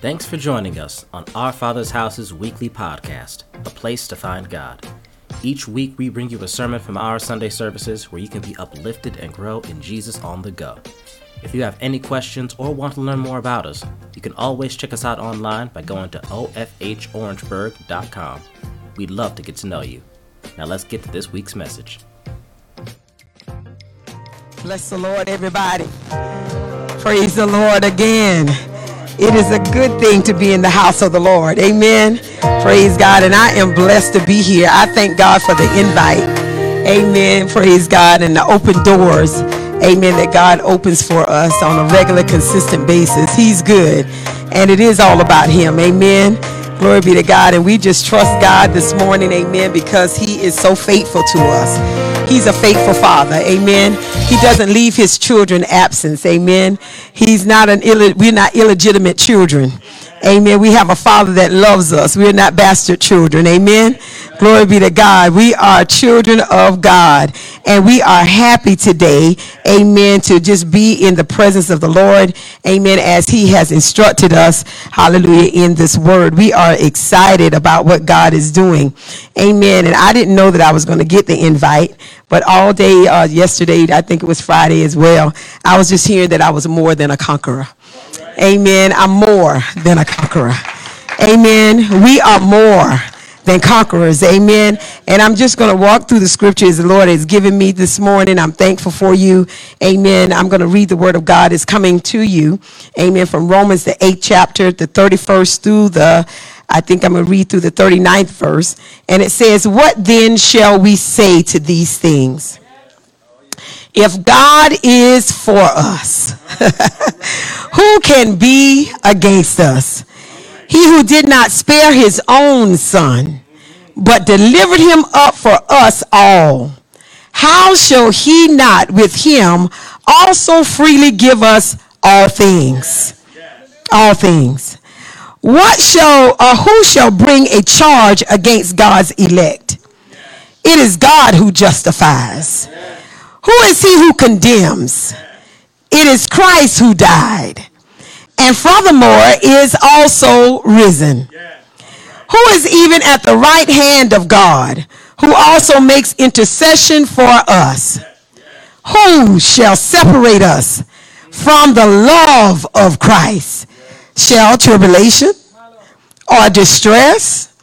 Thanks for joining us on Our Father's House's weekly podcast, A Place to Find God. Each week, we bring you a sermon from our Sunday services where you can be uplifted and grow in Jesus on the go. If you have any questions or want to learn more about us, you can always check us out online by going to ofhorangeburg.com. We'd love to get to know you. Now let's get to this week's message. Bless the Lord, everybody. Praise the Lord again. It is a good thing to be in the house of the Lord. Amen. Praise God. And I am blessed to be here. I thank God for the invite. Amen. Praise God. And the open doors. Amen. That God opens for us on a regular, consistent basis. He's good. And it is all about Him. Amen. Glory be to God. And we just trust God this morning. Amen. Because He is so faithful to us. He's a faithful father. Amen. He doesn't leave his children absent. Amen. He's not an Ill- we're not illegitimate children. Amen. We have a father that loves us. We're not bastard children. Amen. Glory be to God. We are children of God. And we are happy today, amen, to just be in the presence of the Lord, amen, as He has instructed us, hallelujah, in this word. We are excited about what God is doing, amen. And I didn't know that I was going to get the invite, but all day uh, yesterday, I think it was Friday as well, I was just hearing that I was more than a conqueror. Amen. I'm more than a conqueror. Amen. We are more than conquerors. Amen. And I'm just going to walk through the scriptures the Lord has given me this morning. I'm thankful for you. Amen. I'm going to read the word of God is coming to you. Amen. From Romans, the 8th chapter, the 31st through the I think I'm going to read through the 39th verse. And it says, What then shall we say to these things? If God is for us, who can be against us? He who did not spare his own son, but delivered him up for us all, how shall he not with him also freely give us all things? All things. What shall or who shall bring a charge against God's elect? It is God who justifies. Who is he who condemns? It is Christ who died and furthermore is also risen, who is even at the right hand of God, who also makes intercession for us. Who shall separate us from the love of Christ? Shall tribulation or distress,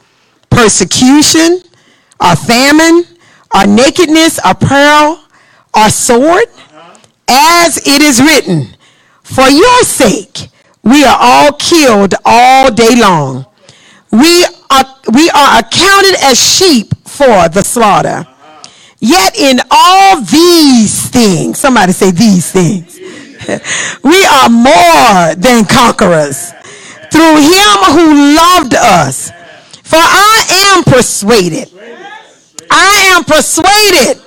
persecution, or famine, or nakedness, or peril, or sword? As it is written, for your sake, we are all killed all day long. We are, we are accounted as sheep for the slaughter. Yet in all these things, somebody say these things, we are more than conquerors through him who loved us. For I am persuaded, I am persuaded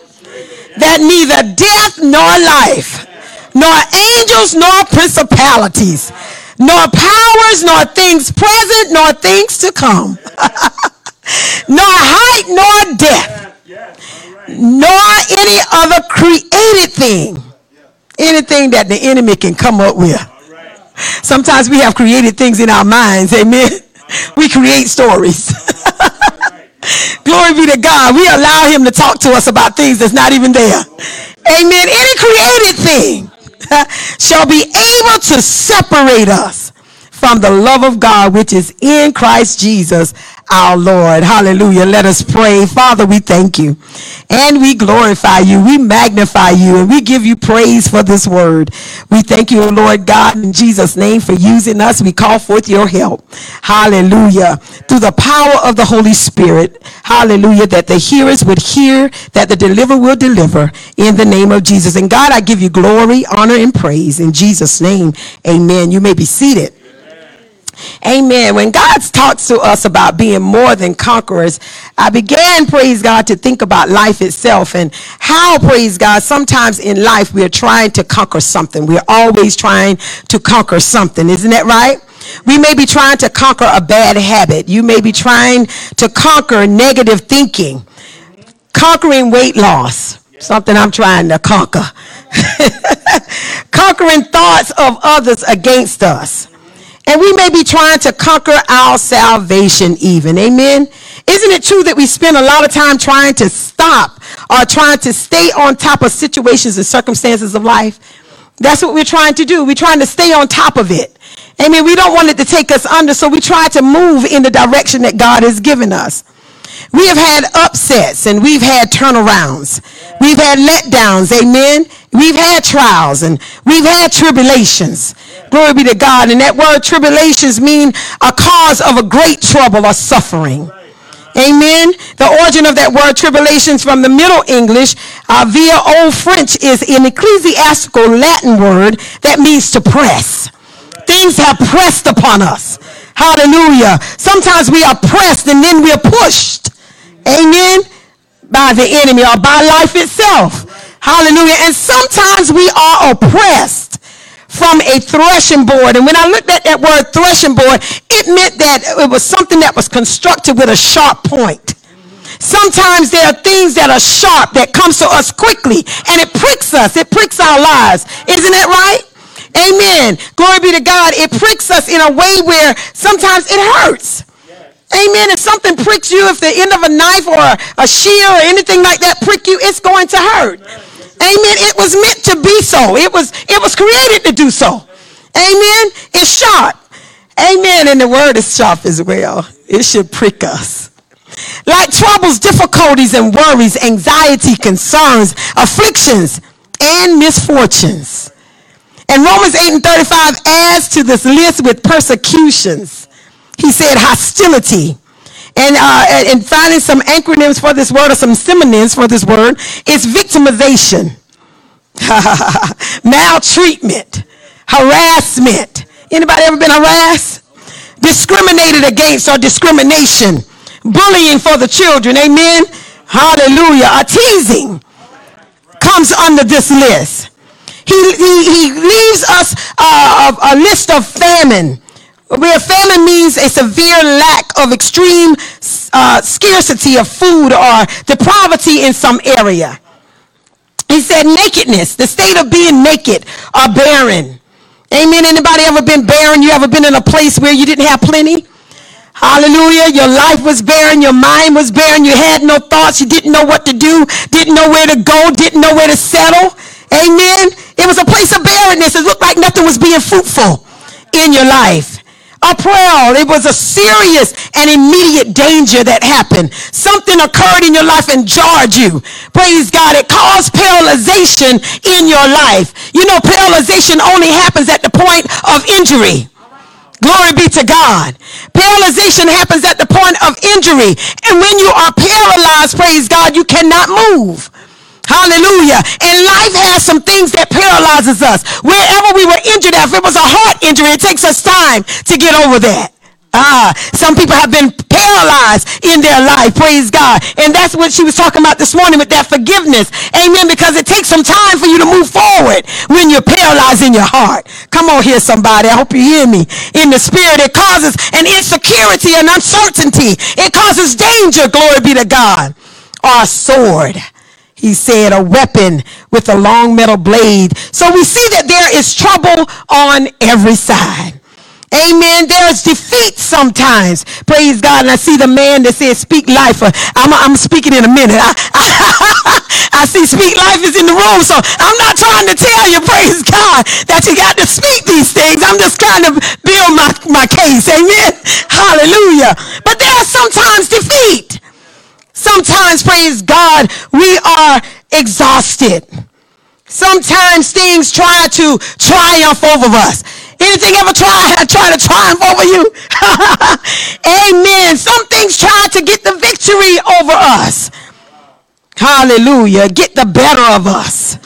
that neither death nor life, nor angels nor principalities, nor powers, nor things present, nor things to come, nor height, nor depth, nor any other created thing, anything that the enemy can come up with. Sometimes we have created things in our minds, amen. We create stories. Glory be to God. We allow him to talk to us about things that's not even there. Amen. Any created thing shall be able to separate us from the love of God which is in Christ Jesus our Lord. Hallelujah. Let us pray. Father, we thank you and we glorify you. We magnify you and we give you praise for this word. We thank you, Lord God, in Jesus' name for using us. We call forth your help. Hallelujah. Through the power of the Holy Spirit. Hallelujah. That the hearers would hear, that the deliverer will deliver in the name of Jesus. And God, I give you glory, honor, and praise in Jesus' name. Amen. You may be seated. Amen. When God talks to us about being more than conquerors, I began, praise God, to think about life itself and how, praise God, sometimes in life we are trying to conquer something. We're always trying to conquer something. Isn't that right? We may be trying to conquer a bad habit. You may be trying to conquer negative thinking, conquering weight loss, something I'm trying to conquer, conquering thoughts of others against us And we may be trying to conquer our salvation even. Amen. Isn't it true that we spend a lot of time trying to stop or trying to stay on top of situations and circumstances of life? That's what we're trying to do. We're trying to stay on top of it. Amen. We don't want it to take us under, so we try to move in the direction that God has given us. We have had upsets and we've had turnarounds. We've had letdowns. Amen. We've had trials and we've had tribulations. Glory be to God. And that word tribulations mean a cause of a great trouble or suffering. Amen. The origin of that word tribulations from the Middle English uh, via Old French is an ecclesiastical Latin word that means to press. Things have pressed upon us. Hallelujah. Sometimes we are pressed and then we are pushed. Amen. By the enemy or by life itself. Hallelujah. And sometimes we are oppressed from a threshing board. And when I looked at that word threshing board, it meant that it was something that was constructed with a sharp point. Sometimes there are things that are sharp that comes to us quickly and it pricks us. It pricks our lives. Isn't that right? Amen. Glory be to God. It pricks us in a way where sometimes it hurts. Amen. If something pricks you, if the end of a knife or a, shear or anything like that prick you, it's going to hurt. Amen. It was meant to be so. It was it was created to do so. Amen. It's sharp. Amen. And the word is sharp as well. It should prick us. Like troubles, difficulties, and worries, anxiety, concerns, afflictions, and misfortunes. And Romans 8 and 35 adds to this list with persecutions. He said hostility. And, uh, and finding some acronyms for this word or some synonyms for this word is victimization, maltreatment, harassment. Anybody ever been harassed? Discriminated against or discrimination. Bullying for the children. Amen. Hallelujah. A teasing comes under this list. He, he, he leaves us uh, a, a list of famine. Where famine means a severe lack of extreme uh, scarcity of food or depravity in some area. He said nakedness, the state of being naked or barren. Amen. Anybody ever been barren? You ever been in a place where you didn't have plenty? Hallelujah. Your life was barren. Your mind was barren. You had no thoughts. You didn't know what to do. Didn't know where to go. Didn't know where to settle. Amen. It was a place of barrenness. It looked like nothing was being fruitful in your life. A prayer. It was a serious and immediate danger that happened. Something occurred in your life and jarred you. Praise God. It caused paralyzation in your life. You know, paralyzation only happens at the point of injury. Glory be to God. Paralyzation happens at the point of injury. And when you are paralyzed, praise God, you cannot move. Hallelujah. And life has some things that paralyzes us. Wherever we were injured, if it was a heart injury, it takes us time to get over that. Ah, some people have been paralyzed in their life. Praise God. And that's what she was talking about this morning with that forgiveness. Amen. Because it takes some time for you to move forward when you're paralyzed in your heart. Come on here, somebody. I hope you hear me. In the spirit, it causes an insecurity and uncertainty. It causes danger. Glory be to God. Our sword he said, a weapon with a long metal blade. So we see that there is trouble on every side. Amen. There's defeat sometimes. Praise God. And I see the man that says speak life. Uh, I'm, I'm speaking in a minute. I, I, I, see speak life is in the room. So I'm not trying to tell you, praise God, that you got to speak these things. I'm just trying to build my, my case. Amen. Hallelujah. But there's sometimes defeat. Sometimes, praise God, we are exhausted. Sometimes things try to triumph over us. Anything ever try, try to triumph over you? Amen. Some things try to get the victory over us. Hallelujah. Get the better of us.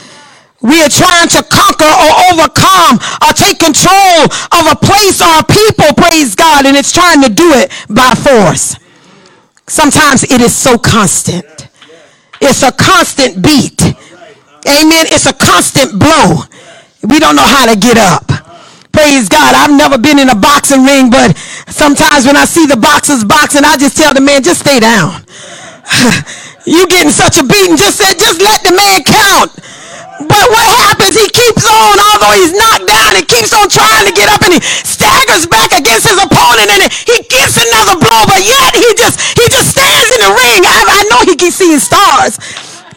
We are trying to conquer or overcome or take control of a place or a people, praise God, and it's trying to do it by force. Sometimes it is so constant. It's a constant beat. Amen. It's a constant blow. We don't know how to get up. Praise God. I've never been in a boxing ring, but sometimes when I see the boxers boxing, I just tell the man, just stay down. you getting such a beating. Just say, just let the man count. But what happens? He keeps on, although he's knocked down, he keeps on trying to get up and he staggers back against his opponent and he gets another blow, but yet he just he just stands in the ring. I, I know he keeps seeing stars.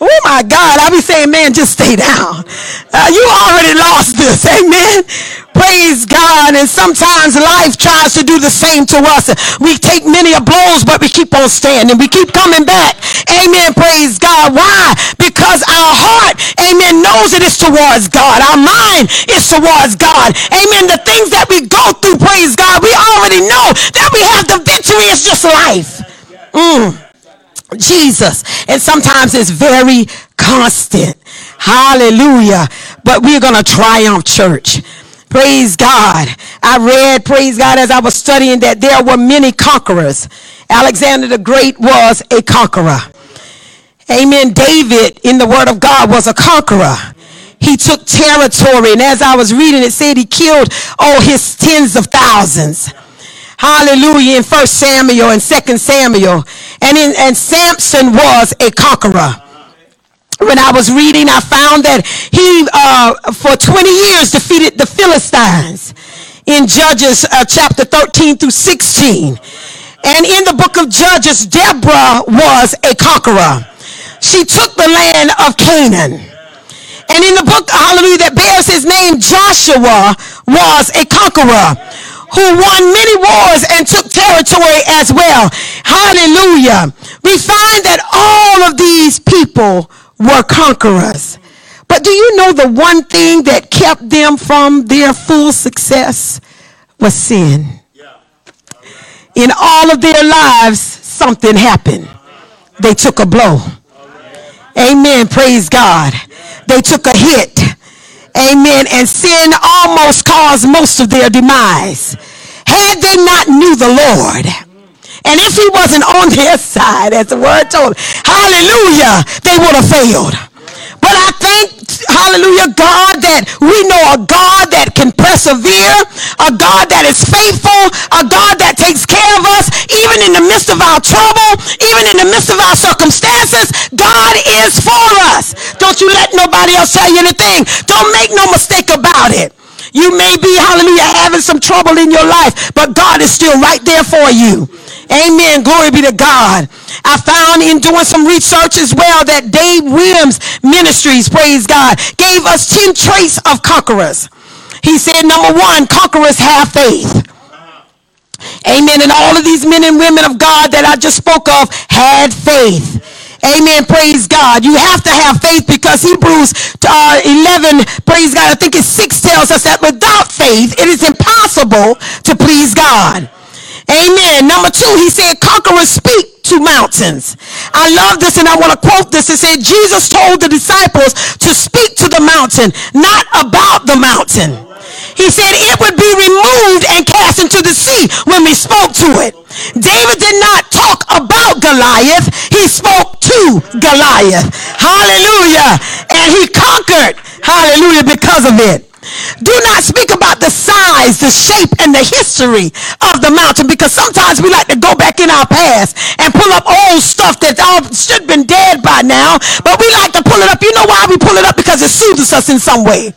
Oh my God, I be saying, man, just stay down. Uh, you already lost this. Amen. Praise God. And sometimes life tries to do the same to us. We take many blows, but we keep on standing. We keep coming back. Amen. Praise God. Why? Because our heart, amen, knows it is towards God. Our mind is towards God. Amen. The things that we go through, praise God, we already know that we have the victory. It's just life. Mm. Jesus. And sometimes it's very constant. Hallelujah. But we're going to triumph, church. Praise God. I read, praise God, as I was studying that there were many conquerors. Alexander the Great was a conqueror. Amen. David in the word of God was a conqueror. He took territory. And as I was reading, it said he killed, oh, his tens of thousands. Hallelujah. In First Samuel and Second Samuel. And, in, and Samson was a conqueror. When I was reading, I found that he, uh, for 20 years, defeated the Philistines in Judges uh, chapter 13 through 16. And in the book of Judges, Deborah was a conqueror. She took the land of Canaan. And in the book, hallelujah, that bears his name, Joshua was a conqueror who won many wars and took territory as well. Hallelujah. We find that all of these people were conquerors. But do you know the one thing that kept them from their full success was sin? In all of their lives, something happened. They took a blow. Amen. Praise God. They took a hit. Amen. And sin almost caused most of their demise. Had they not knew the Lord, and if he wasn't on their side, as the word told, hallelujah, they would have failed. But I thank, hallelujah, God, that we know a God that can persevere, a God that is faithful, a God that takes care of us, even in the midst of our trouble, even in the midst of our circumstances. God is for us. Don't you let nobody else tell you anything. Don't make no mistake about it. You may be, hallelujah, having some trouble in your life, but God is still right there for you. Amen. Glory be to God. I found in doing some research as well that Dave Williams Ministries, praise God, gave us 10 traits of conquerors. He said, number one, conquerors have faith. Amen. And all of these men and women of God that I just spoke of had faith. Amen. Praise God. You have to have faith because Hebrews uh, 11, praise God, I think it's 6 tells us that without faith, it is impossible to please God. Amen. Number two, he said, conquerors speak to mountains. I love this and I want to quote this. It said, Jesus told the disciples to speak to the mountain, not about the mountain. He said it would be removed and cast into the sea when we spoke to it. David did not talk about Goliath. He spoke to Goliath. Hallelujah. And he conquered. Hallelujah because of it. Do not speak about the size, the shape, and the history of the mountain because sometimes we like to go back in our past and pull up old stuff that all should have been dead by now, but we like to pull it up. You know why we pull it up? Because it soothes us in some way.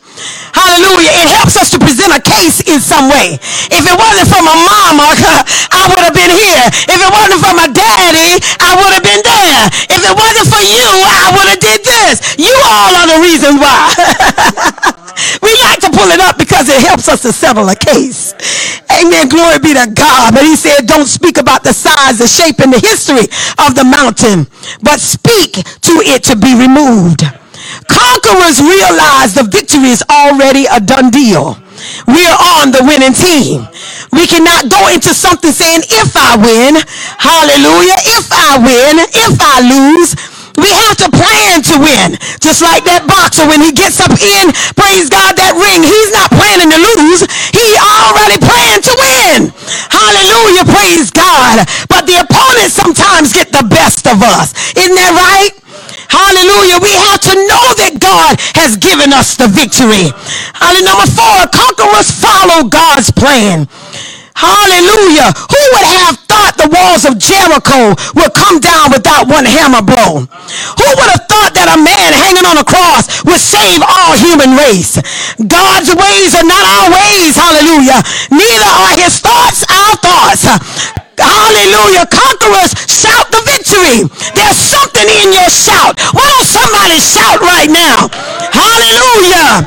Hallelujah. It helps us to present a case in some way. If it wasn't for my mama, I would have been here. If it wasn't for my daddy, I would have been there. If it wasn't for you, I would have did this. You all are the reason why. we like to pull it up because it helps us to settle a case. Amen. Glory be to God. But he said, don't speak about the size, the shape, and the history of the mountain, but speak to it to be removed. Conquerors realize the victory is already a done deal. We are on the winning team. We cannot go into something saying, if I win, hallelujah, if I win, if I lose, we have to plan to win. Just like that boxer when he gets up in, praise God, that ring. He's not planning to lose. He already planned to win. Hallelujah. Praise God. But the opponents sometimes get the best of us. Isn't that right? Hallelujah. We have to know that God has given us the victory. Hallelujah. Number four, conquerors follow God's plan. Hallelujah. Who would have thought the walls of Jericho would come down without one hammer blow? Who would have thought that a man hanging on a cross would save all human race? God's ways are not our ways, hallelujah. Neither are his thoughts our thoughts. Hallelujah. Conquerors shout the victory. There's something in your shout. Why don't somebody shout right now? Hallelujah.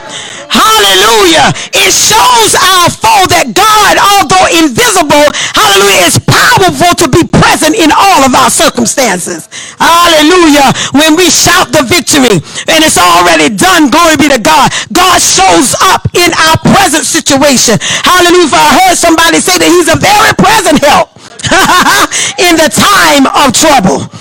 Hallelujah. It shows our foe that God, although invisible, hallelujah, is powerful to be present in all of our circumstances. Hallelujah. When we shout the victory and it's already done, glory be to God. God shows up in our present situation. Hallelujah. I heard somebody say that he's a very present help in the time of trouble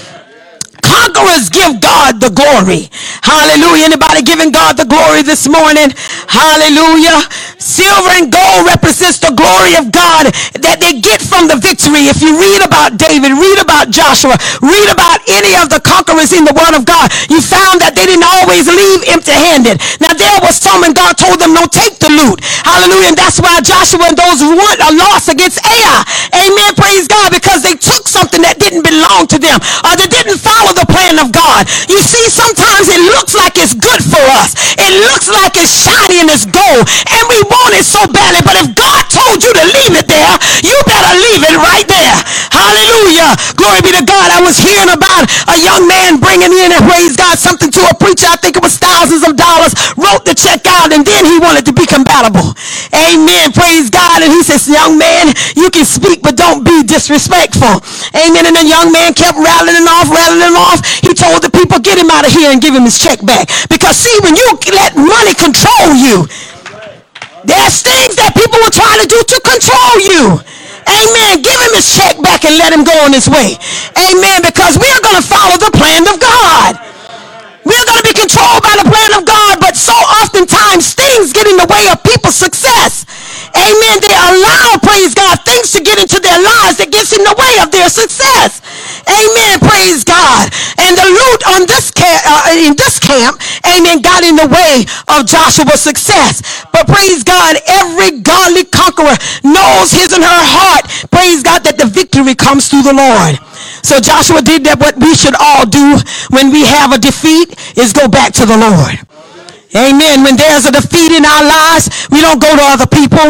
conquerors give God the glory. Hallelujah. Anybody giving God the glory this morning? Hallelujah. Silver and gold represents the glory of God that they get from the victory. If you read about David, read about Joshua, read about any of the conquerors in the word of God, you found that they didn't always leave empty-handed. Now there was some and God told them, don't take the loot. Hallelujah. And that's why Joshua and those who won a loss against Ai. Amen. Praise God. Because they took something that didn't belong to them or they didn't follow the plan of God. You see, sometimes it looks like it's good for us. It looks like it's shiny and it's gold. And we want it so badly. But if God told you to leave it there, you better leave it right there. Hallelujah. Glory be to God. I was hearing about a young man bringing in and praise God something to a preacher. I think it was thousands of dollars. Wrote the check out and then he wanted to be compatible. Amen. Praise God. And he says, young man, you can speak, but don't be disrespectful. Amen. And the young man kept rattling off, rattling off he told the people, get him out of here and give him his check back. Because see, when you let money control you, there's things that people will try to do to control you. Amen. Give him his check back and let him go on his way. Amen. Because we are going to follow the plan of God. We're going to be controlled by the plan of God, but so oftentimes things get in the way of people's success. Amen. They allow, praise God, things to get into their lives that gets in the way of their success. Amen. Praise God. On this camp, uh, in this camp, amen, got in the way of Joshua's success. But praise God, every godly conqueror knows his and her heart, praise God, that the victory comes through the Lord. So Joshua did that what we should all do when we have a defeat is go back to the Lord. Amen. When there's a defeat in our lives, we don't go to other people.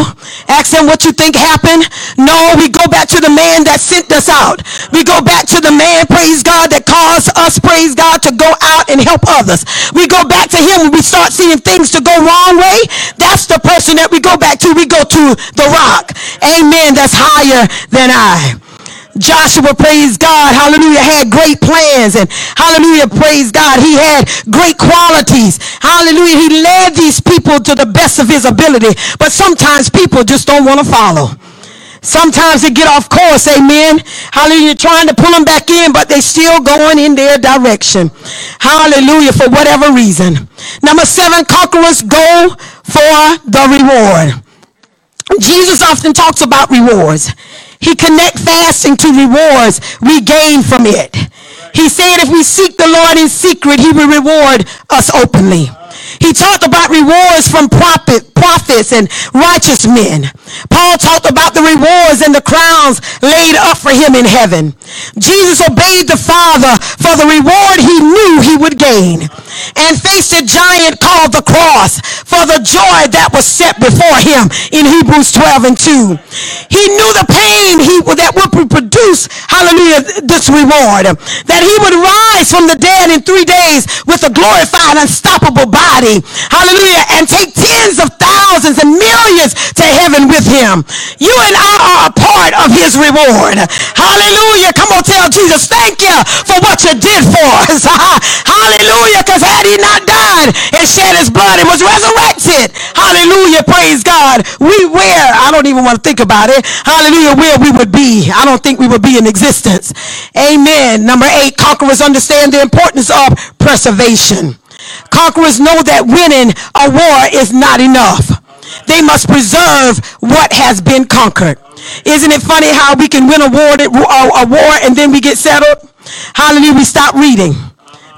Ask them what you think happened. No, we go back to the man that sent us out. We go back to the man, praise God, that caused us, praise God, to go out and help others. We go back to him when we start seeing things to go wrong way. That's the person that we go back to. We go to the rock. Amen. That's higher than I. Joshua, praise God, hallelujah, had great plans and hallelujah, praise God, he had great qualities. Hallelujah, he led these people to the best of his ability, but sometimes people just don't want to follow. Sometimes they get off course, amen. Hallelujah, trying to pull them back in, but they still going in their direction. Hallelujah, for whatever reason. Number seven, conquerors go for the reward. Jesus often talks about rewards. He connect fasting to rewards we gain from it. He said if we seek the Lord in secret, he will reward us openly. He talked about rewards from prophet, prophets and righteous men. Paul talked about the rewards and the crowns laid up for him in heaven. Jesus obeyed the Father for the reward he knew he would gain and faced a giant called the cross for the joy that was set before him in Hebrews 12 and 2. He knew the pain he, that would produce, hallelujah, this reward. That he would rise from the dead in three days with a glorified, unstoppable body. Hallelujah. And take tens of thousands and millions to heaven with him. You and I are a part of his reward. Hallelujah. Come on, tell Jesus, thank you for what you did for us. Hallelujah. Because had he not died and shed his blood and was resurrected, hallelujah, praise God, we where, I don't even want to think about it, hallelujah, where we would be. I don't think we would be in existence. Amen. Number eight, conquerors understand the importance of preservation. Conquerors know that winning a war is not enough. They must preserve what has been conquered. Isn't it funny how we can win a war, a war and then we get settled? Hallelujah, we stop reading.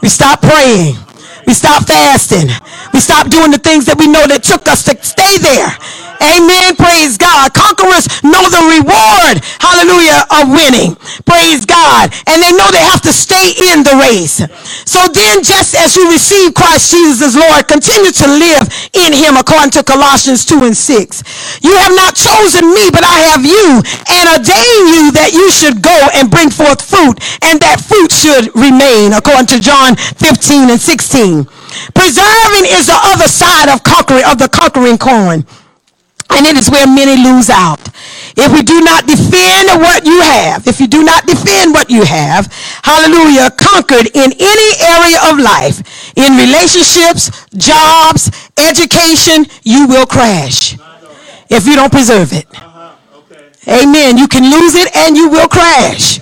We stop praying. We stop fasting. We stop doing the things that we know that took us to stay there. Amen. Praise God. Conquerors know the reward, hallelujah, of winning. Praise God. And they know they have to stay in the race. So then, just as you receive Christ Jesus as Lord, continue to live in him according to Colossians 2 and 6. You have not chosen me, but I have you and ordained you that you should go and bring forth fruit, and that fruit should remain according to John 15 and 16. Preserving is the other side of conquering, of the conquering coin. And it is where many lose out. If we do not defend what you have, if you do not defend what you have, hallelujah, conquered in any area of life, in relationships, jobs, education, you will crash if you don't preserve it. Uh-huh, Amen. You can lose it and you will crash.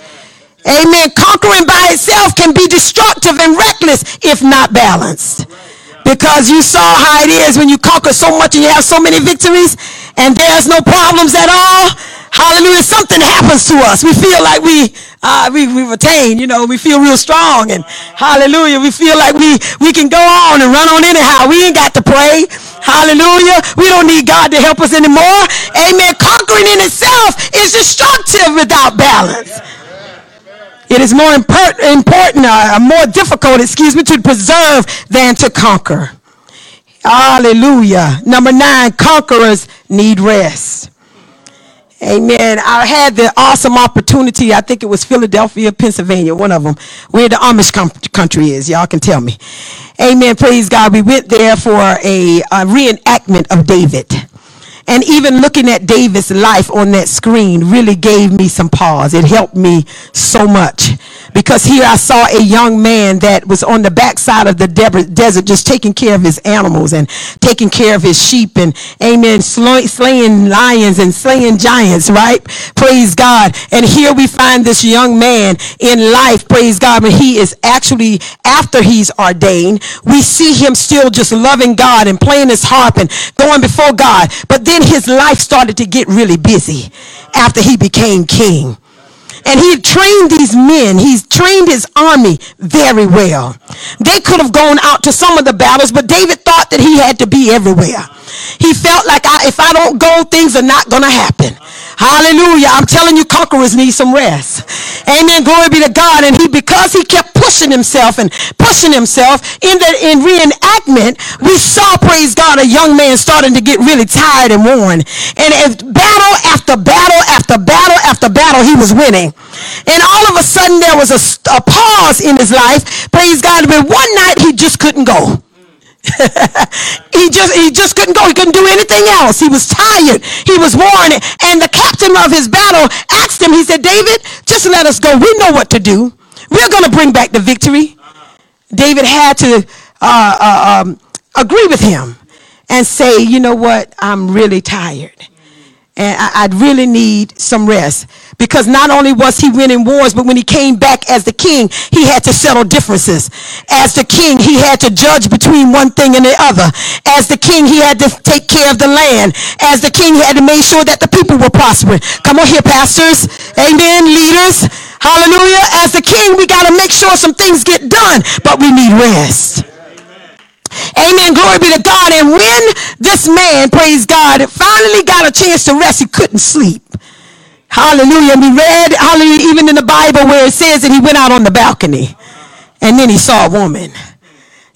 Amen. Conquering by itself can be destructive and reckless if not balanced. Because you saw how it is when you conquer so much and you have so many victories and there's no problems at all. Hallelujah. Something happens to us. We feel like we, uh, we, we've attained, you know, we feel real strong and hallelujah. We feel like we, we can go on and run on anyhow. We ain't got to pray. Hallelujah. We don't need God to help us anymore. Amen. Conquering in itself is destructive without balance. It is more important, uh, more difficult, excuse me, to preserve than to conquer. Hallelujah. Number nine, conquerors need rest. Amen. I had the awesome opportunity. I think it was Philadelphia, Pennsylvania, one of them, where the Amish country is. Y'all can tell me. Amen. Praise God. We went there for a, a reenactment of David. And even looking at David's life on that screen really gave me some pause. It helped me so much because here I saw a young man that was on the backside of the desert just taking care of his animals and taking care of his sheep and amen slaying lions and slaying giants right? Praise God. And here we find this young man in life praise God but he is actually after he's ordained we see him still just loving God and playing his harp and going before God. But then his life started to get really busy after he became king. And he trained these men. He's trained his army very well. They could have gone out to some of the battles, but David thought that he had to be everywhere. He felt like I, if I don't go, things are not going to happen. Hallelujah. I'm telling you, conquerors need some rest. Amen. Glory be to God. And he, because he kept pushing himself and pushing himself in the in reenactment, we saw, praise God, a young man starting to get really tired and worn. And as battle after battle after battle after battle, he was winning. And all of a sudden, there was a, a pause in his life. Praise God. But one night, he just couldn't go. he just he just couldn't go. He couldn't do anything else. He was tired. He was worn. And the captain of his battle asked him, he said, David, just let us go. We know what to do. We're going to bring back the victory. David had to uh, uh, um, agree with him and say, you know what? I'm really tired. And I, would really need some rest. Because not only was he winning wars, but when he came back as the king, he had to settle differences. As the king, he had to judge between one thing and the other. As the king, he had to take care of the land. As the king, he had to make sure that the people were prospering. Come on here, pastors. Amen. Leaders. Hallelujah. As the king, we got to make sure some things get done, but we need rest. Amen. Glory be to God. And when this man, praise God, finally got a chance to rest, he couldn't sleep. Hallelujah. And we read, hallelujah, even in the Bible where it says that he went out on the balcony and then he saw a woman.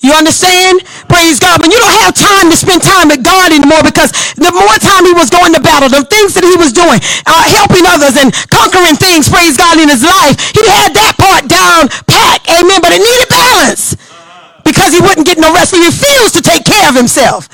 You understand? Praise God. But you don't have time to spend time with God anymore because the more time he was going to battle, the things that he was doing, uh, helping others and conquering things, praise God, in his life, he had that part down pat. Amen. But it needed balance because he wouldn't get no rest. He refused to take care of himself.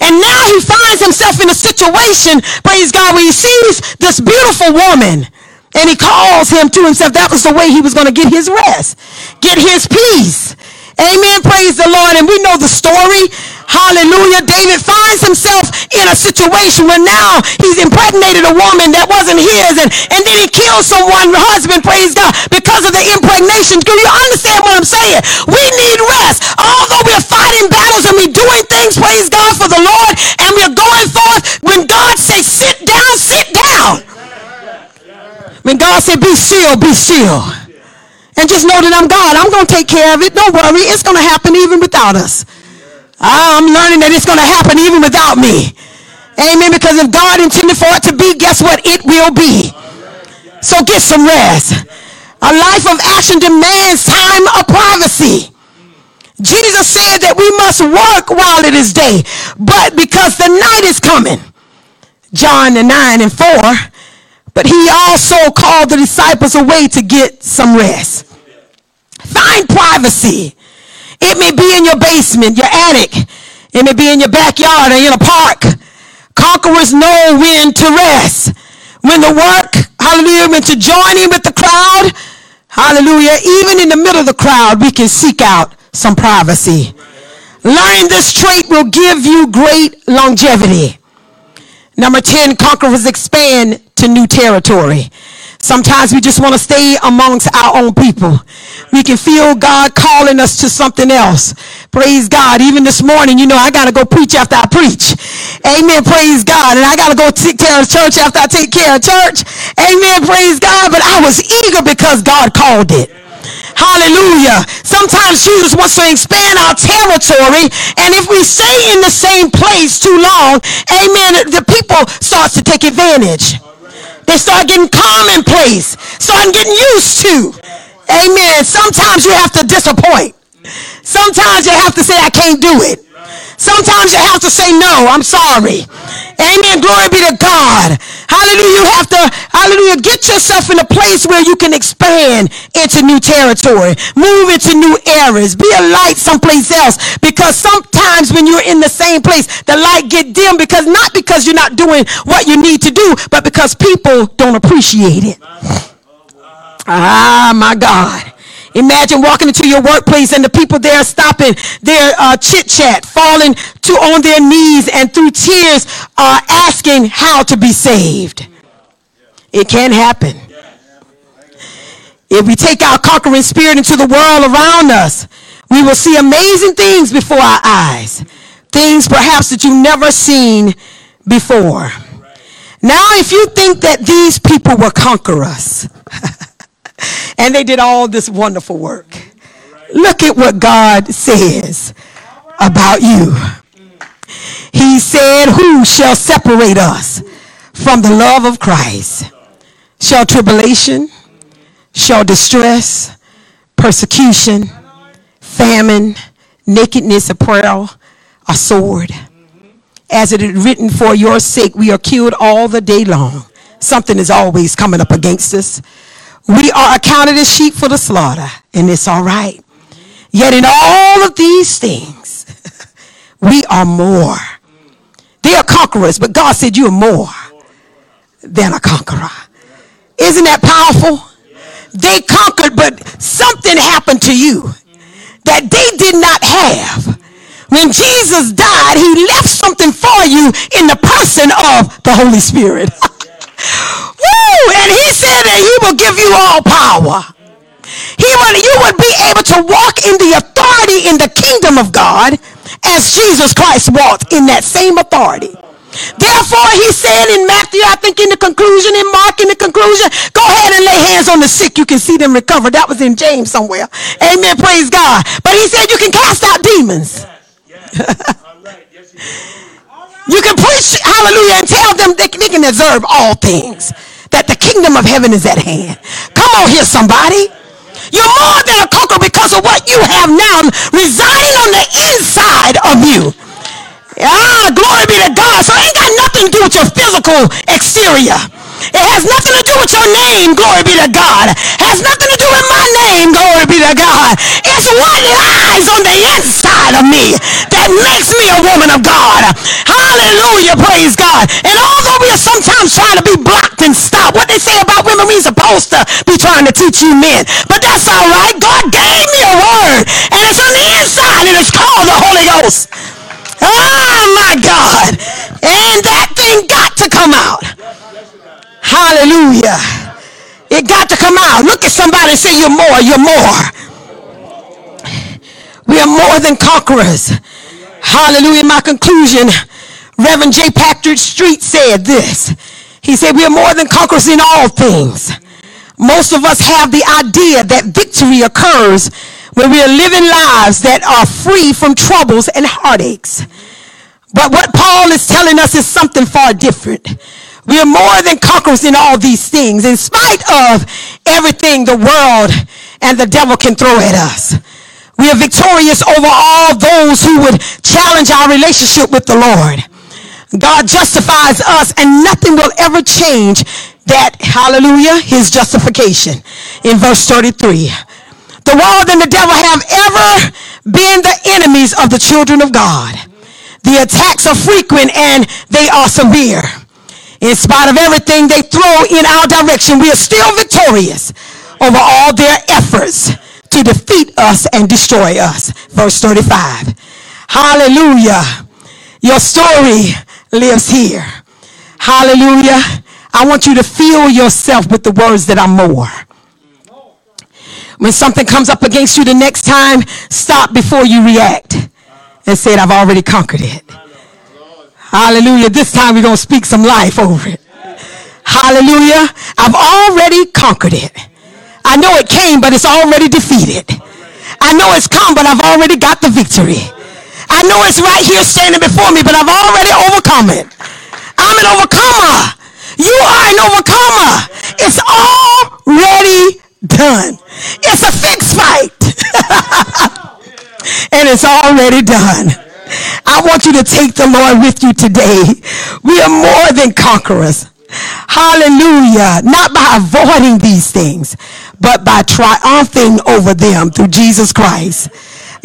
And now he finds himself in a situation, praise God, where he sees this beautiful woman. And he calls him to himself. That was the way he was going to get his rest, get his peace. Amen. Praise the Lord. And we know the story. Hallelujah. David finds himself in a situation where now he's impregnated a woman that wasn't his. And, and then he kills someone, husband, praise God, because of the impregnation. Do you understand what I'm saying? We need rest. Although we're fighting battles and we're doing things, praise God, for the Lord, and we're going forth, when God says sit down, sit down. When God said be still, be still. And just know that I'm God. I'm going to take care of it. Don't worry. It's going to happen even without us. Ah, I'm learning that it's going to happen even without me. Amen. Because if God intended for it to be, guess what? It will be. So get some rest. A life of action demands time of privacy. Jesus said that we must work while it is day, but because the night is coming. John 9 and 4. But he also called the disciples away to get some rest. Find privacy. It may be in your basement, your attic. It may be in your backyard or in a park. Conquerors know when to rest. When to work, hallelujah, when to join in with the crowd. Hallelujah. Even in the middle of the crowd, we can seek out some privacy. Learning this trait will give you great longevity. Number 10, conquerors expand to new territory. Sometimes we just want to stay amongst our own people. We can feel God calling us to something else. Praise God. Even this morning, you know, I got to go preach after I preach. Amen. Praise God. And I got to go take care of church after I take care of church. Amen. Praise God. But I was eager because God called it. Hallelujah. Sometimes Jesus wants to expand our territory. And if we stay in the same place too long, amen, the people starts to take advantage. They start getting commonplace, start getting used to. Amen. Sometimes you have to disappoint. Sometimes you have to say, I can't do it. Sometimes you have to say, no, I'm sorry. Amen. Glory be to God. Hallelujah. You have to, hallelujah, get yourself in a place where you can expand into new territory, move into new areas, be a light someplace else. Because sometimes when you're in the same place, the light get dim because not because you're not doing what you need to do, but because people don't appreciate it. Ah, my God. Imagine walking into your workplace and the people there stopping their uh, chit chat, falling to on their knees and through tears uh, asking how to be saved. It can happen. If we take our conquering spirit into the world around us, we will see amazing things before our eyes. Things perhaps that you've never seen before. Now, if you think that these people will conquer conquerors, and they did all this wonderful work. Look at what God says about you. He said, Who shall separate us from the love of Christ? Shall tribulation, shall distress, persecution, famine, nakedness, apparel, a sword? As it is written, For your sake we are killed all the day long. Something is always coming up against us. We are accounted as sheep for the slaughter, and it's all right. Yet in all of these things, we are more. They are conquerors, but God said you are more than a conqueror. Isn't that powerful? They conquered, but something happened to you that they did not have. When Jesus died, he left something for you in the person of the Holy Spirit. Woo! And he said that he will give you all power. He will, you would be able to walk in the authority in the kingdom of God as Jesus Christ walked in that same authority. Therefore, he said in Matthew, I think in the conclusion, in Mark, in the conclusion, go ahead and lay hands on the sick. You can see them recover. That was in James somewhere. Amen. Praise God. But he said you can cast out demons. You can preach, hallelujah, and tell them they, they can deserve all things. That the kingdom of heaven is at hand. Come on here, somebody. You're more than a conqueror because of what you have now residing on the inside of you. Ah, glory be to God. So it ain't got nothing to do with your physical exterior. It has nothing to do with your name, glory be to God. Has nothing to do with my name, glory be to God. It's what lies on the inside of me that makes me a woman of God. Hallelujah, praise God. And although we are sometimes trying to be blocked and stopped, what they say about women, we're supposed to be trying to teach you men. But that's all right. God gave me a word, and it's on the inside, and it's called the Holy Ghost. Oh my God. And that thing got to come out. Hallelujah. It got to come out. Look at somebody say, You're more, you're more. We are more than conquerors. Hallelujah. My conclusion, Reverend J. Patrick Street said this. He said, We are more than conquerors in all things. Most of us have the idea that victory occurs when we are living lives that are free from troubles and heartaches. But what Paul is telling us is something far different. We are more than conquerors in all these things, in spite of everything the world and the devil can throw at us. We are victorious over all those who would challenge our relationship with the Lord. God justifies us and nothing will ever change that, hallelujah, his justification in verse 33. The world and the devil have ever been the enemies of the children of God. The attacks are frequent and they are severe. In spite of everything they throw in our direction, we are still victorious over all their efforts to defeat us and destroy us. Verse 35. Hallelujah. Your story lives here. Hallelujah. I want you to fill yourself with the words that I'm more. When something comes up against you the next time, stop before you react and say, I've already conquered it. Hallelujah. This time we're going to speak some life over it. Hallelujah. I've already conquered it. I know it came, but it's already defeated. I know it's come, but I've already got the victory. I know it's right here standing before me, but I've already overcome it. I'm an overcomer. You are an overcomer. It's already done. It's a fixed fight. and it's already done. I want you to take the Lord with you today. We are more than conquerors. Hallelujah. Not by avoiding these things, but by triumphing over them through Jesus Christ.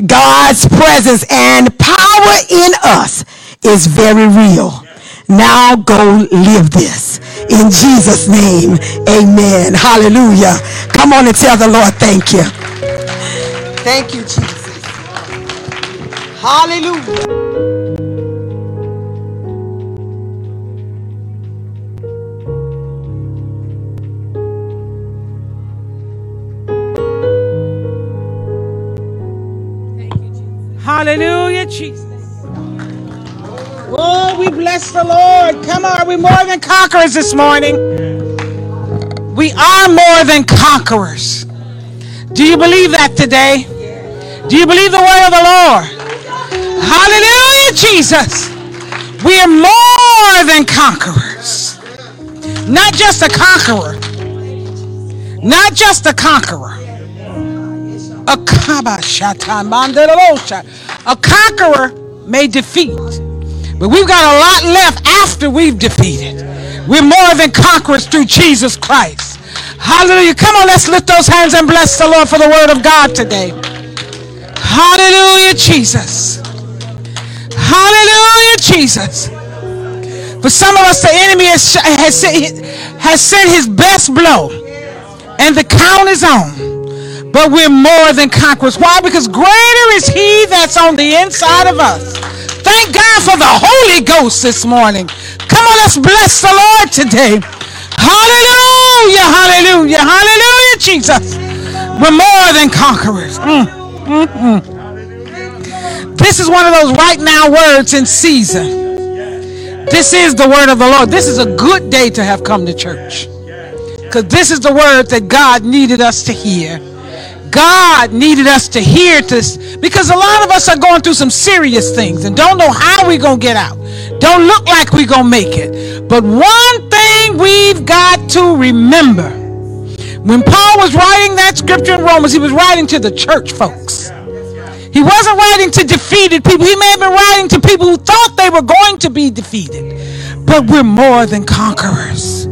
God's presence and power in us is very real. Now go live this. In Jesus' name, amen. Hallelujah. Come on and tell the Lord thank you. Thank you, Jesus. Hallelujah. Hallelujah, Jesus. Oh, we bless the Lord. Come on, are we're more than conquerors this morning. We are more than conquerors. Do you believe that today? Do you believe the word of the Lord? Hallelujah, Jesus. We are more than conquerors. Not just a conqueror. Not just a conqueror. A, a conqueror may defeat, but we've got a lot left after we've defeated. We're more than conquerors through Jesus Christ. Hallelujah. Come on, let's lift those hands and bless the Lord for the word of God today. Hallelujah, Jesus. Hallelujah, Jesus. For some of us, the enemy has, has, has sent his best blow, and the count is on but we're more than conquerors. Why? Because greater is he that's on the inside of us. Thank God for the Holy Ghost this morning. Come on, let's bless the Lord today. Hallelujah, hallelujah, hallelujah, Jesus. We're more than conquerors. Mm, This is one of those right now words in season. This is the word of the Lord. This is a good day to have come to church. Because this is the word that God needed us to hear. God needed us to hear this because a lot of us are going through some serious things and don't know how we're going to get out. Don't look like we're going to make it. But one thing we've got to remember when Paul was writing that scripture in Romans, he was writing to the church folks. He wasn't writing to defeated people. He may have been writing to people who thought they were going to be defeated. But we're more than conquerors.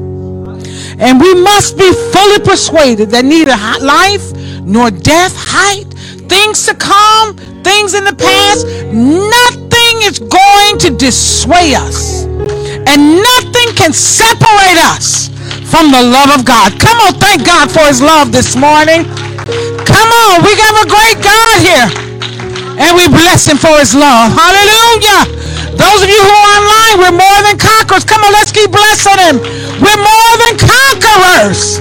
And we must be fully persuaded that neither life nor death, height, things to come, things in the past. Nothing is going to dissuade us. And nothing can separate us from the love of God. Come on, thank God for his love this morning. Come on, we got a great God here. And we bless him for his love. Hallelujah. Those of you who are online, we're more than conquerors. Come on, let's keep blessing him. We're more than conquerors.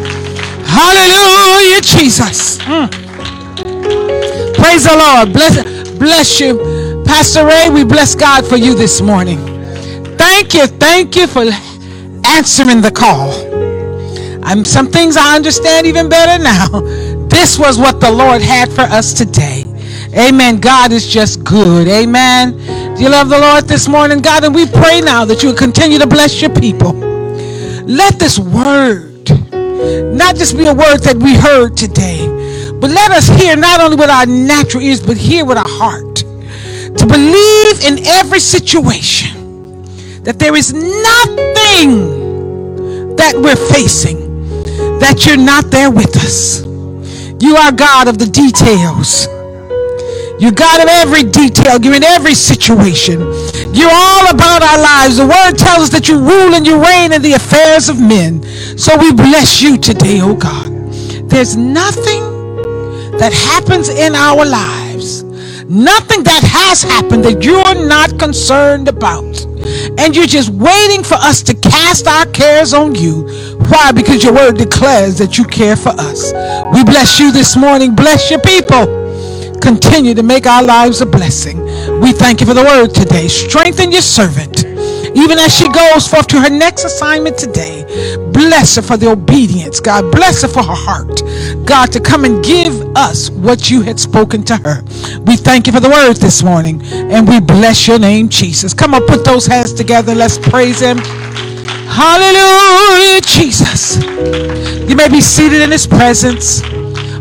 Hallelujah, Jesus. Mm. Praise the Lord. Bless, bless you. Pastor Ray, we bless God for you this morning. Thank you. Thank you for answering the call. I'm, some things I understand even better now. This was what the Lord had for us today. Amen. God is just good. Amen. Do you love the Lord this morning, God? And we pray now that you will continue to bless your people. Let this word not just be a word that we heard today, but let us hear not only with our natural ears, but hear with our heart. To believe in every situation that there is nothing that we're facing that you're not there with us. You are God of the details. You're in every detail. You're in every situation. You're all about our lives. The word tells us that you rule and you reign in the affairs of men. So we bless you today, oh God. There's nothing that happens in our lives, nothing that has happened that you're not concerned about. And you're just waiting for us to cast our cares on you. Why? Because your word declares that you care for us. We bless you this morning. Bless your people continue to make our lives a blessing. We thank you for the word today. Strengthen your servant. Even as she goes forth to her next assignment today, bless her for the obedience. God, bless her for her heart. God, to come and give us what you had spoken to her. We thank you for the words this morning and we bless your name, Jesus. Come on, put those hands together. Let's praise him. Hallelujah, Jesus. You may be seated in his presence.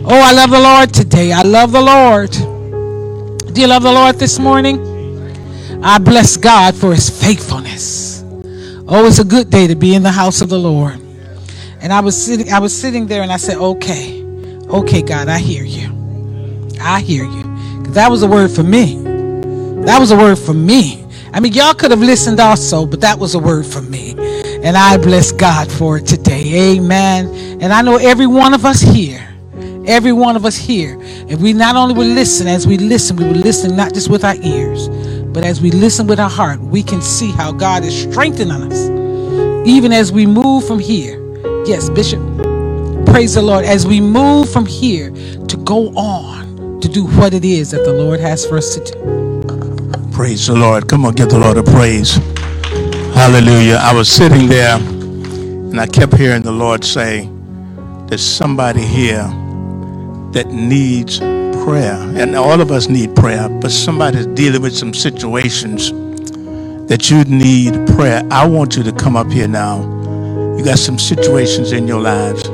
Oh, I love the Lord today. I love the Lord. Do you love the Lord this morning? I bless God for his faithfulness. Oh, it's a good day to be in the house of the Lord. And I was sitting I was sitting there and I said, "Okay. Okay, God, I hear you. I hear you." That was a word for me. That was a word for me. I mean, y'all could have listened also, but that was a word for me. And I bless God for it today. Amen. And I know every one of us here Every one of us here. If we not only will listen, as we listen, we will listen not just with our ears, but as we listen with our heart, we can see how God is strengthening us. Even as we move from here. Yes, Bishop. Praise the Lord. As we move from here to go on to do what it is that the Lord has for us to do. Praise the Lord. Come on, give the Lord a praise. Hallelujah. I was sitting there and I kept hearing the Lord say, There's somebody here that needs prayer. And all of us need prayer, but somebody's dealing with some situations that you need prayer. I want you to come up here now. You got some situations in your lives.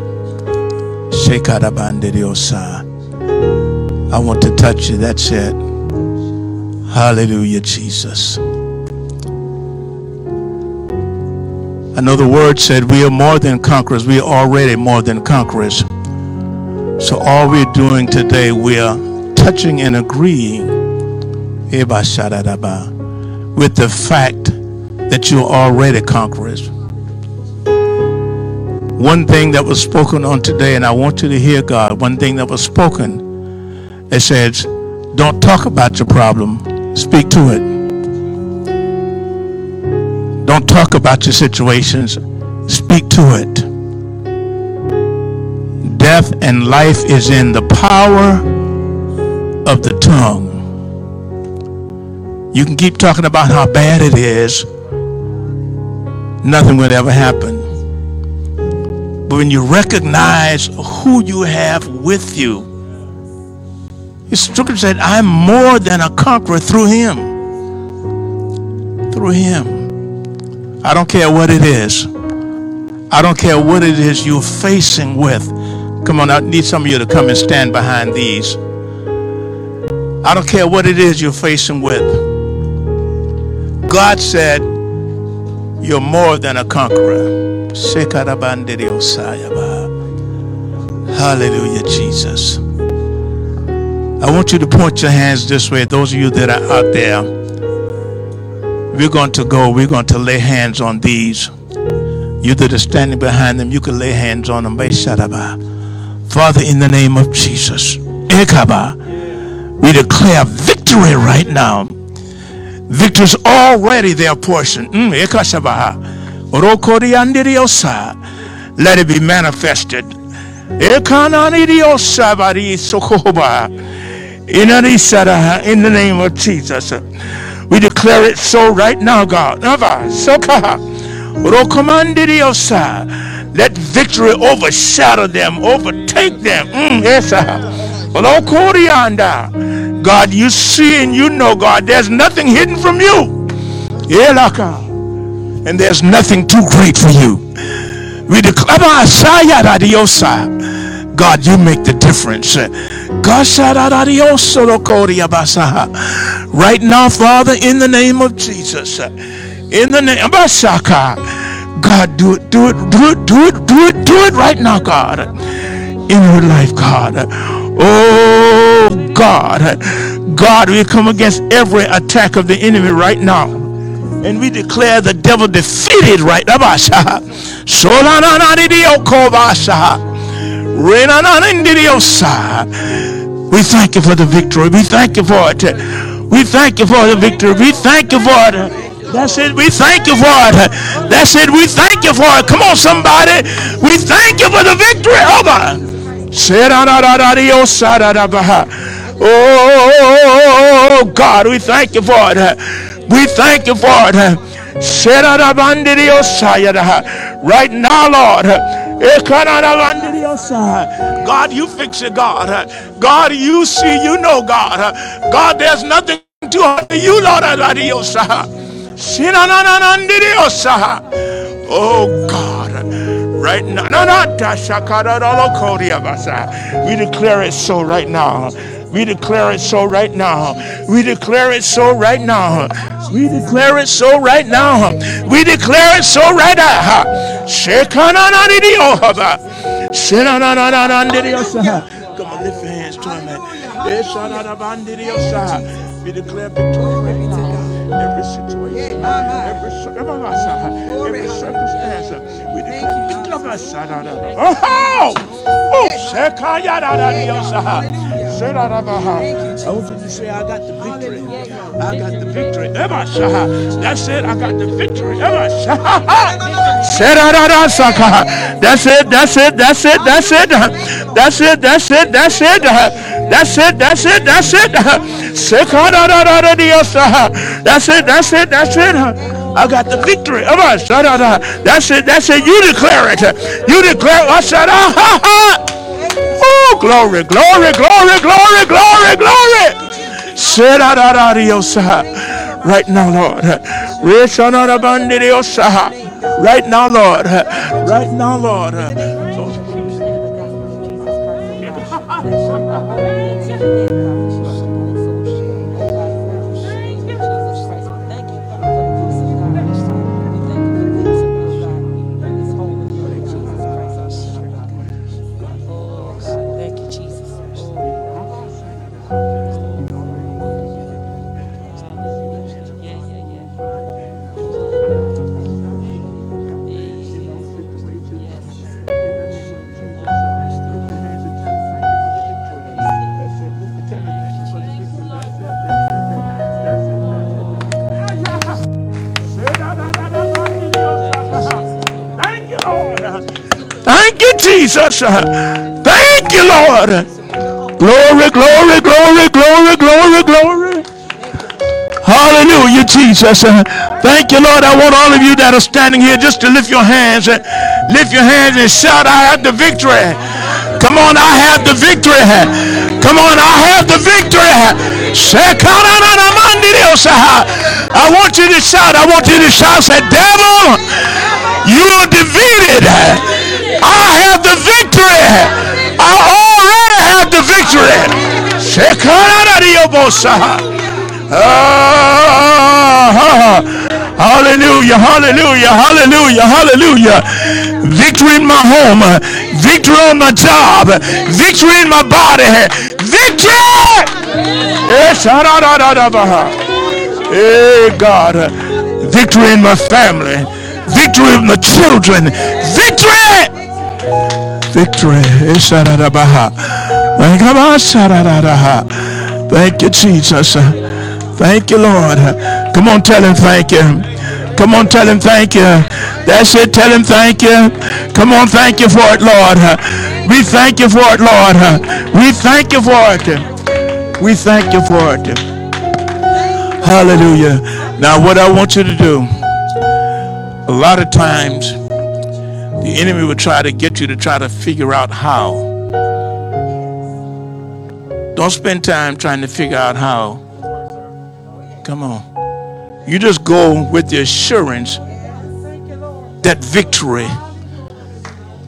I want to touch you. That's it. Hallelujah, Jesus. I know the word said we are more than conquerors. We are already more than conquerors. So all we're doing today, we are touching and agreeing with the fact that you're already conquerors. One thing that was spoken on today, and I want you to hear God, one thing that was spoken, it says, don't talk about your problem, speak to it. Don't talk about your situations, speak to it death and life is in the power of the tongue. You can keep talking about how bad it is, nothing would ever happen. But when you recognize who you have with you, the scripture said, I'm more than a conqueror through him. Through him. I don't care what it is. I don't care what it is you're facing with. Come on, I need some of you to come and stand behind these. I don't care what it is you're facing with. God said, You're more than a conqueror. Hallelujah, Jesus. I want you to point your hands this way. Those of you that are out there, we're going to go, we're going to lay hands on these. You that are standing behind them, you can lay hands on them. Father, in the name of Jesus, Ekaba, we declare victory right now. Victory's already their portion. Mm, Let it be manifested. In the name of Jesus. We declare it so right now, God. Let victory overshadow them, overtake them. Mm, yes, God, you see and you know, God, there's nothing hidden from you. Yeah, Laka. And there's nothing too great for you. We declare, God, you make the difference. Basa. Right now, Father, in the name of Jesus, in the name of Shaka, God, do it, do it, do it, do it, do it, do it right now, God, in her life, God. Oh, God, God, we come against every attack of the enemy right now. And we declare the devil defeated right now. We thank you for the victory. We thank you for it. We thank you for the victory. We thank you for it. That's it. We thank you for it. That's it. We thank you for it. Come on, somebody. We thank you for the victory. Over. Oh God, we thank you for it. We thank you for it. Right now, Lord. God, you fix it, God. God, you see, you know, God. God, there's nothing too hard for you, Lord. Oh, God. Right now. We declare it so right now. We declare it so right now. We declare it so right now. We declare it so right now. We declare it so right now. Come on, lift your hands to him. We declare victory. Every situation, every, every circumstance. We declare. Oh! Oh! I want you to say, I got the victory. I got the victory. That's it. I got the victory. That's it. That's it. That's it. That's it. That's it. That's it. That's it. That's it. That's it. That's it. That's it. That's it. That's it. That's it. I got the victory. That's it. That's it. You declare it. You declare. I said, ah. Oh, glory, glory, glory, glory, glory, glory. Right now, Lord. Right now, Lord. Right now, Lord. Jesus. Thank you, Lord. Glory, glory, glory, glory, glory, glory. Hallelujah, Jesus. Thank you, Lord. I want all of you that are standing here just to lift your hands. Lift your hands and shout, I have the victory. Come on, I have the victory. Come on, I have the victory. I want you to shout. I want you to shout. Say, devil, you are defeated. Have the victory. I already have the victory. Ah, hallelujah, hallelujah, hallelujah, hallelujah. Victory in my home, victory on my job, victory in my body, victory. Hey, God, victory in my family, victory in my children, victory. Victory. Thank you, Jesus. Thank you, Lord. Come on, tell him thank you. Come on, tell him thank you. That's it. Tell him thank you. Come on, thank you for it, Lord. We thank you for it, Lord. We thank you for it. We thank you for it. Hallelujah. Now, what I want you to do, a lot of times, the enemy will try to get you to try to figure out how Don't spend time trying to figure out how. Come on. You just go with the assurance that victory.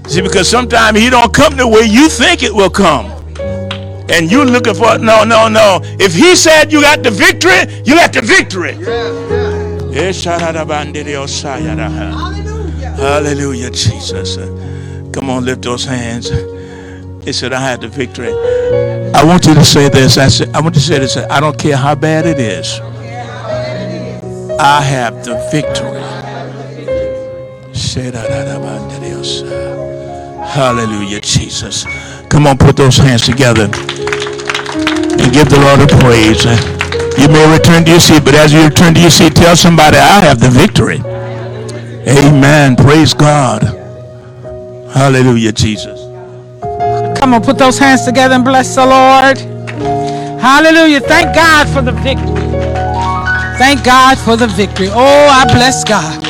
See, because sometimes he don't come the way you think it will come. And you're looking for no, no, no. If he said you got the victory, you got the victory. Yes, Hallelujah, Jesus. Come on, lift those hands. He said, I had the victory. I want you to say this. I said, I want you to say this. I don't care how bad it is. I have the victory. Hallelujah, Jesus. Come on, put those hands together and give the Lord a praise. You may return to your seat, but as you return to your seat, tell somebody, I have the victory. Amen. Praise God. Hallelujah, Jesus. Come on, put those hands together and bless the Lord. Hallelujah. Thank God for the victory. Thank God for the victory. Oh, I bless God.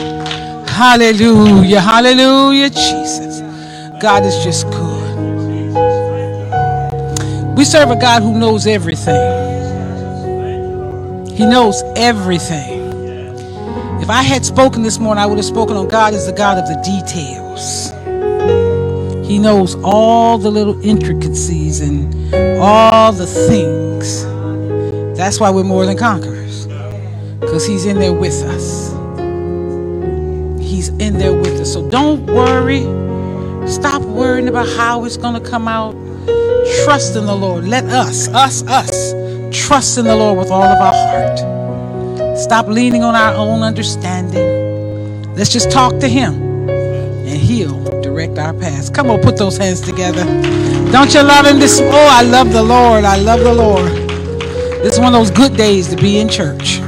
Hallelujah. Hallelujah, Jesus. God is just good. We serve a God who knows everything. He knows everything. If I had spoken this morning, I would have spoken on God as the God of the details. He knows all the little intricacies and all the things. That's why we're more than conquerors. Because He's in there with us. He's in there with us. So don't worry. Stop worrying about how it's going to come out. Trust in the Lord. Let us, us, us, trust in the Lord with all of our heart. Stop leaning on our own understanding. Let's just talk to Him and He'll direct our paths. Come on, put those hands together. Don't you love him this? Oh, I love the Lord. I love the Lord. This is one of those good days to be in church.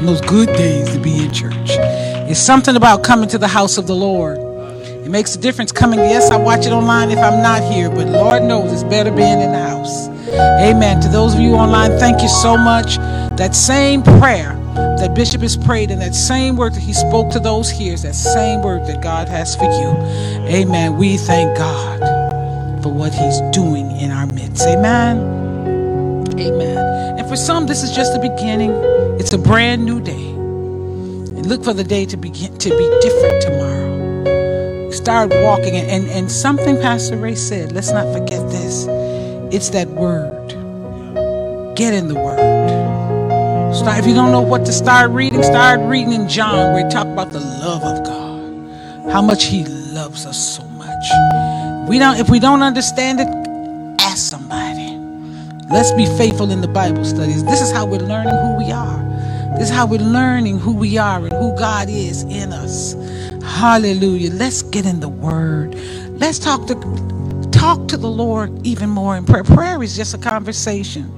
those good days to be in church. It's something about coming to the house of the Lord. It makes a difference coming. Yes, I watch it online if I'm not here, but Lord knows it's better being in the house. Amen. To those of you online, thank you so much. That same prayer that Bishop has prayed and that same word that he spoke to those here is that same word that God has for you. Amen. We thank God for what he's doing in our midst. Amen. Amen. And for some, this is just the beginning. It's a brand new day. And look for the day to begin to be different tomorrow. Start walking and, and, and something Pastor Ray said, let's not forget this. It's that word. Get in the word. Start, if you don't know what to start reading, start reading in John where he talk about the love of God. How much he loves us so much. We don't if we don't understand it, ask somebody. Let's be faithful in the Bible studies. This is how we're learning who we are. This is how we're learning who we are and who God is in us. Hallelujah. Let's get in the word. Let's talk to talk to the Lord even more in prayer. Prayer is just a conversation.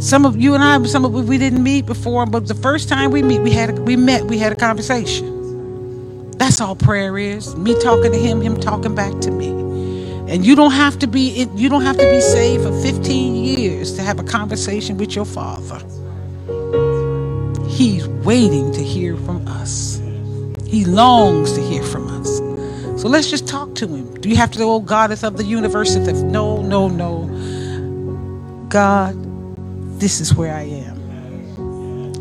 Some of you and I, some of we didn't meet before, but the first time we meet, we had we met, we had a conversation. That's all prayer is. Me talking to him, him talking back to me. And you don't have to be you don't have to be saved for 15 years to have a conversation with your father. He's waiting to hear from us. He longs to hear from us. So let's just talk to him. Do you have to go, oh God is of the universe? No, no, no. God, this is where I am.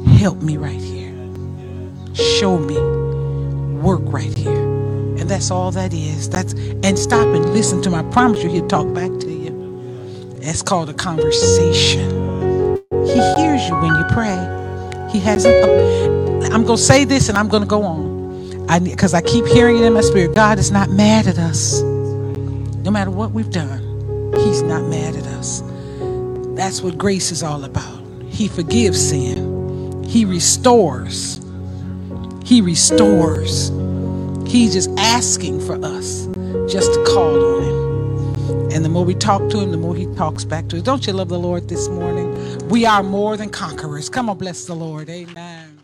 Help me right here. Show me. Work right here. And that's all that is. That's and stop and listen to my promise you he'll talk back to you. That's called a conversation. He hears you when you pray. He hasn't I'm gonna say this and I'm gonna go on. I because I keep hearing it in my spirit. God is not mad at us. No matter what we've done, He's not mad at us. That's what grace is all about. He forgives sin, He restores. He restores. He's just asking for us just to call on Him. And the more we talk to Him, the more He talks back to us. Don't you love the Lord this morning? We are more than conquerors. Come on, bless the Lord. Amen.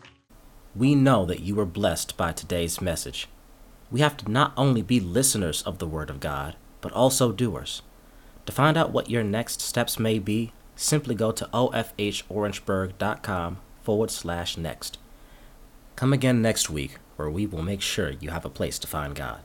We know that you were blessed by today's message. We have to not only be listeners of the Word of God, but also doers. To find out what your next steps may be, simply go to ofhorangeburg.com forward slash next. Come again next week where we will make sure you have a place to find God.